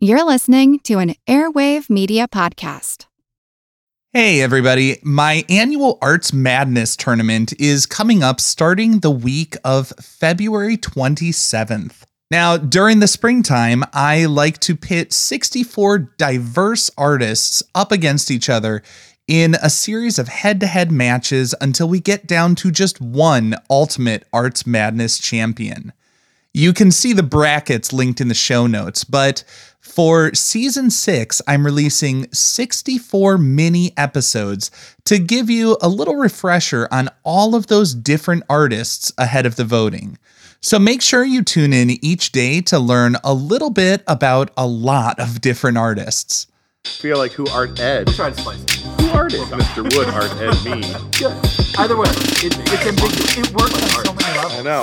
You're listening to an Airwave Media Podcast. Hey, everybody. My annual Arts Madness tournament is coming up starting the week of February 27th. Now, during the springtime, I like to pit 64 diverse artists up against each other in a series of head to head matches until we get down to just one Ultimate Arts Madness champion. You can see the brackets linked in the show notes, but for season six, I'm releasing 64 mini episodes to give you a little refresher on all of those different artists ahead of the voting. So make sure you tune in each day to learn a little bit about a lot of different artists. feel like who art ed? Try to spice it. Who art ed? Mr. Wood art ed me. Yeah. Either way, it, it's ambiguous. It works on so many levels. I know.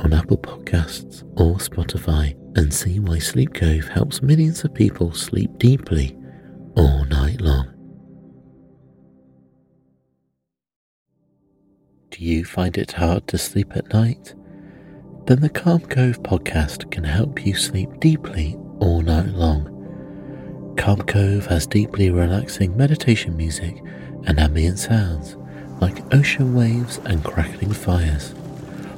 on Apple Podcasts or Spotify and see why Sleep Cove helps millions of people sleep deeply all night long. Do you find it hard to sleep at night? Then the Calm Cove podcast can help you sleep deeply all night long. Calm Cove has deeply relaxing meditation music and ambient sounds like ocean waves and crackling fires.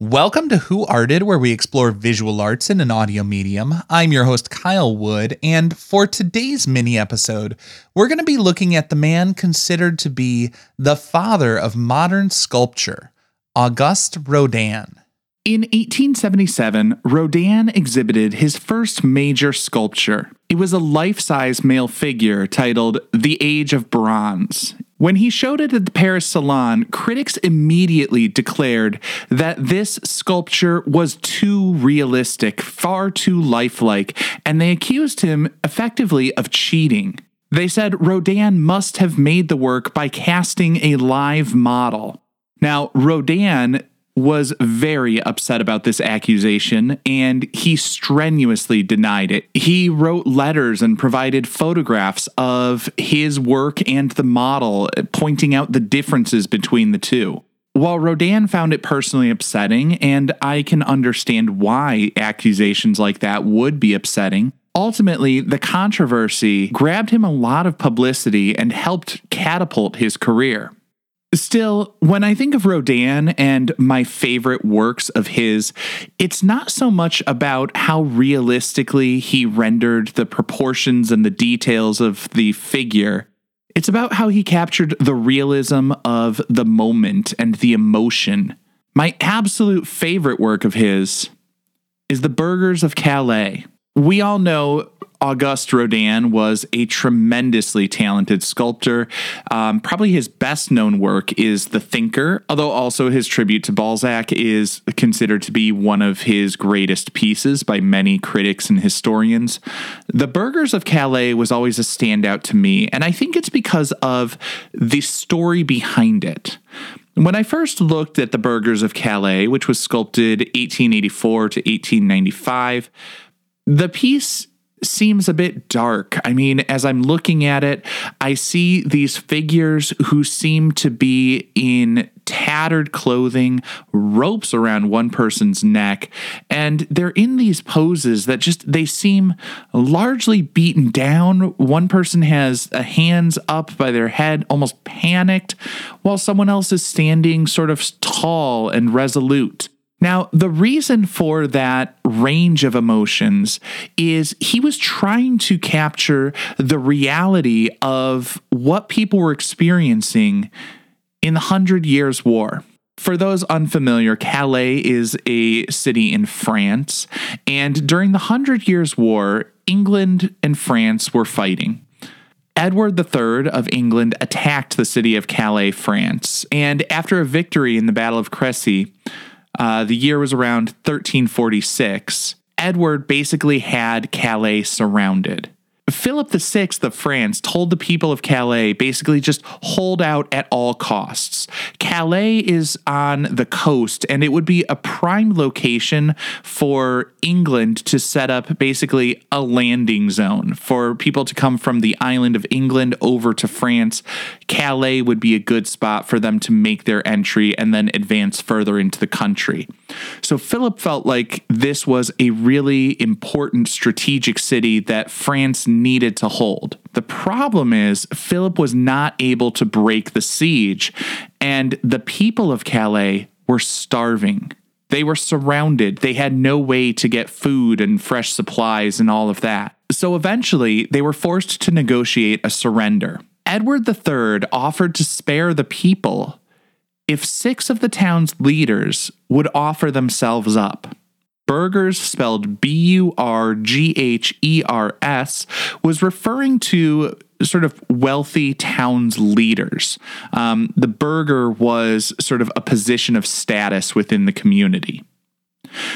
Welcome to Who Arted, where we explore visual arts in an audio medium. I'm your host, Kyle Wood, and for today's mini episode, we're going to be looking at the man considered to be the father of modern sculpture, Auguste Rodin. In 1877, Rodin exhibited his first major sculpture. It was a life size male figure titled The Age of Bronze. When he showed it at the Paris Salon, critics immediately declared that this sculpture was too realistic, far too lifelike, and they accused him effectively of cheating. They said Rodin must have made the work by casting a live model. Now, Rodin was very upset about this accusation and he strenuously denied it. He wrote letters and provided photographs of his work and the model, pointing out the differences between the two. While Rodin found it personally upsetting, and I can understand why accusations like that would be upsetting, ultimately the controversy grabbed him a lot of publicity and helped catapult his career. Still, when I think of Rodin and my favorite works of his, it's not so much about how realistically he rendered the proportions and the details of the figure. It's about how he captured the realism of the moment and the emotion. My absolute favorite work of his is The Burghers of Calais. We all know Auguste Rodin was a tremendously talented sculptor. Um, probably his best known work is The Thinker, although also his tribute to Balzac is considered to be one of his greatest pieces by many critics and historians. The Burghers of Calais was always a standout to me, and I think it's because of the story behind it. When I first looked at the Burghers of Calais, which was sculpted 1884 to 1895, the piece seems a bit dark. I mean, as I'm looking at it, I see these figures who seem to be in tattered clothing, ropes around one person's neck, and they're in these poses that just they seem largely beaten down. One person has a hands up by their head, almost panicked, while someone else is standing sort of tall and resolute. Now, the reason for that range of emotions is he was trying to capture the reality of what people were experiencing in the Hundred Years' War. For those unfamiliar, Calais is a city in France, and during the Hundred Years' War, England and France were fighting. Edward III of England attacked the city of Calais, France, and after a victory in the Battle of Crecy, uh, the year was around 1346. Edward basically had Calais surrounded. Philip VI of France told the people of Calais basically just hold out at all costs. Calais is on the coast and it would be a prime location for England to set up basically a landing zone for people to come from the island of England over to France. Calais would be a good spot for them to make their entry and then advance further into the country. So Philip felt like this was a really important strategic city that France needed to hold. The problem is, Philip was not able to break the siege, and the people of Calais were starving. They were surrounded. They had no way to get food and fresh supplies and all of that. So eventually, they were forced to negotiate a surrender. Edward III offered to spare the people if six of the town's leaders would offer themselves up. Burghers, spelled B U R G H E R S, was referring to sort of wealthy towns leaders. Um, the burgher was sort of a position of status within the community.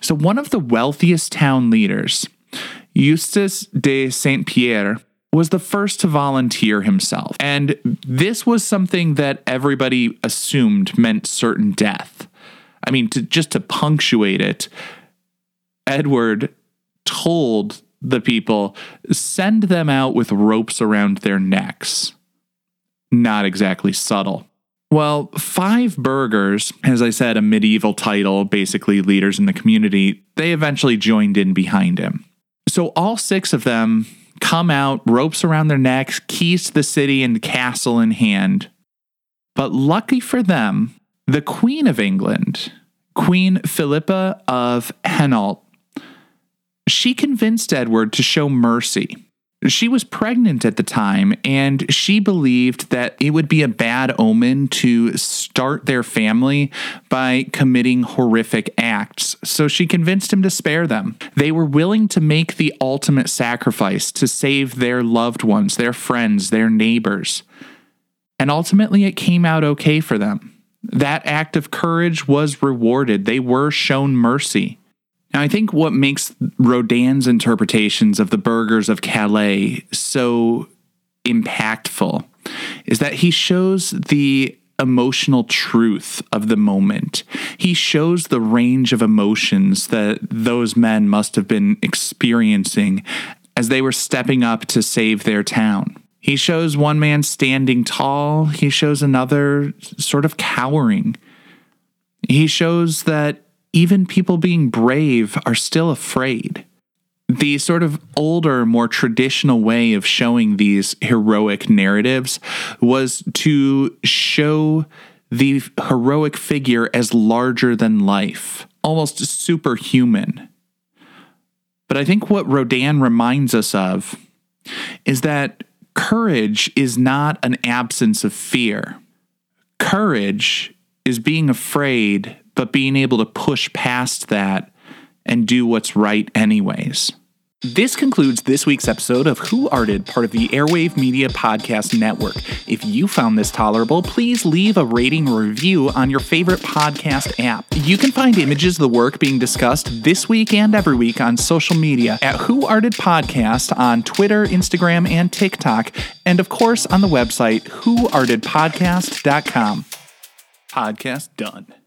So, one of the wealthiest town leaders, Eustace de Saint Pierre, was the first to volunteer himself. And this was something that everybody assumed meant certain death. I mean, to, just to punctuate it, Edward told the people send them out with ropes around their necks. Not exactly subtle. Well, five burghers, as I said, a medieval title, basically leaders in the community, they eventually joined in behind him. So all six of them come out, ropes around their necks, keys to the city and castle in hand. But lucky for them, the Queen of England, Queen Philippa of Hainault, she convinced Edward to show mercy. She was pregnant at the time, and she believed that it would be a bad omen to start their family by committing horrific acts. So she convinced him to spare them. They were willing to make the ultimate sacrifice to save their loved ones, their friends, their neighbors. And ultimately, it came out okay for them. That act of courage was rewarded, they were shown mercy. Now, I think what makes Rodin's interpretations of the burghers of Calais so impactful is that he shows the emotional truth of the moment. He shows the range of emotions that those men must have been experiencing as they were stepping up to save their town. He shows one man standing tall, he shows another sort of cowering. He shows that even people being brave are still afraid. The sort of older, more traditional way of showing these heroic narratives was to show the heroic figure as larger than life, almost superhuman. But I think what Rodin reminds us of is that courage is not an absence of fear. Courage is being afraid but being able to push past that and do what's right, anyways. This concludes this week's episode of Who Arted, part of the Airwave Media Podcast Network. If you found this tolerable, please leave a rating or review on your favorite podcast app. You can find images of the work being discussed this week and every week on social media at Who Arted Podcast on Twitter, Instagram, and TikTok, and of course on the website whoartedpodcast.com. Podcast done.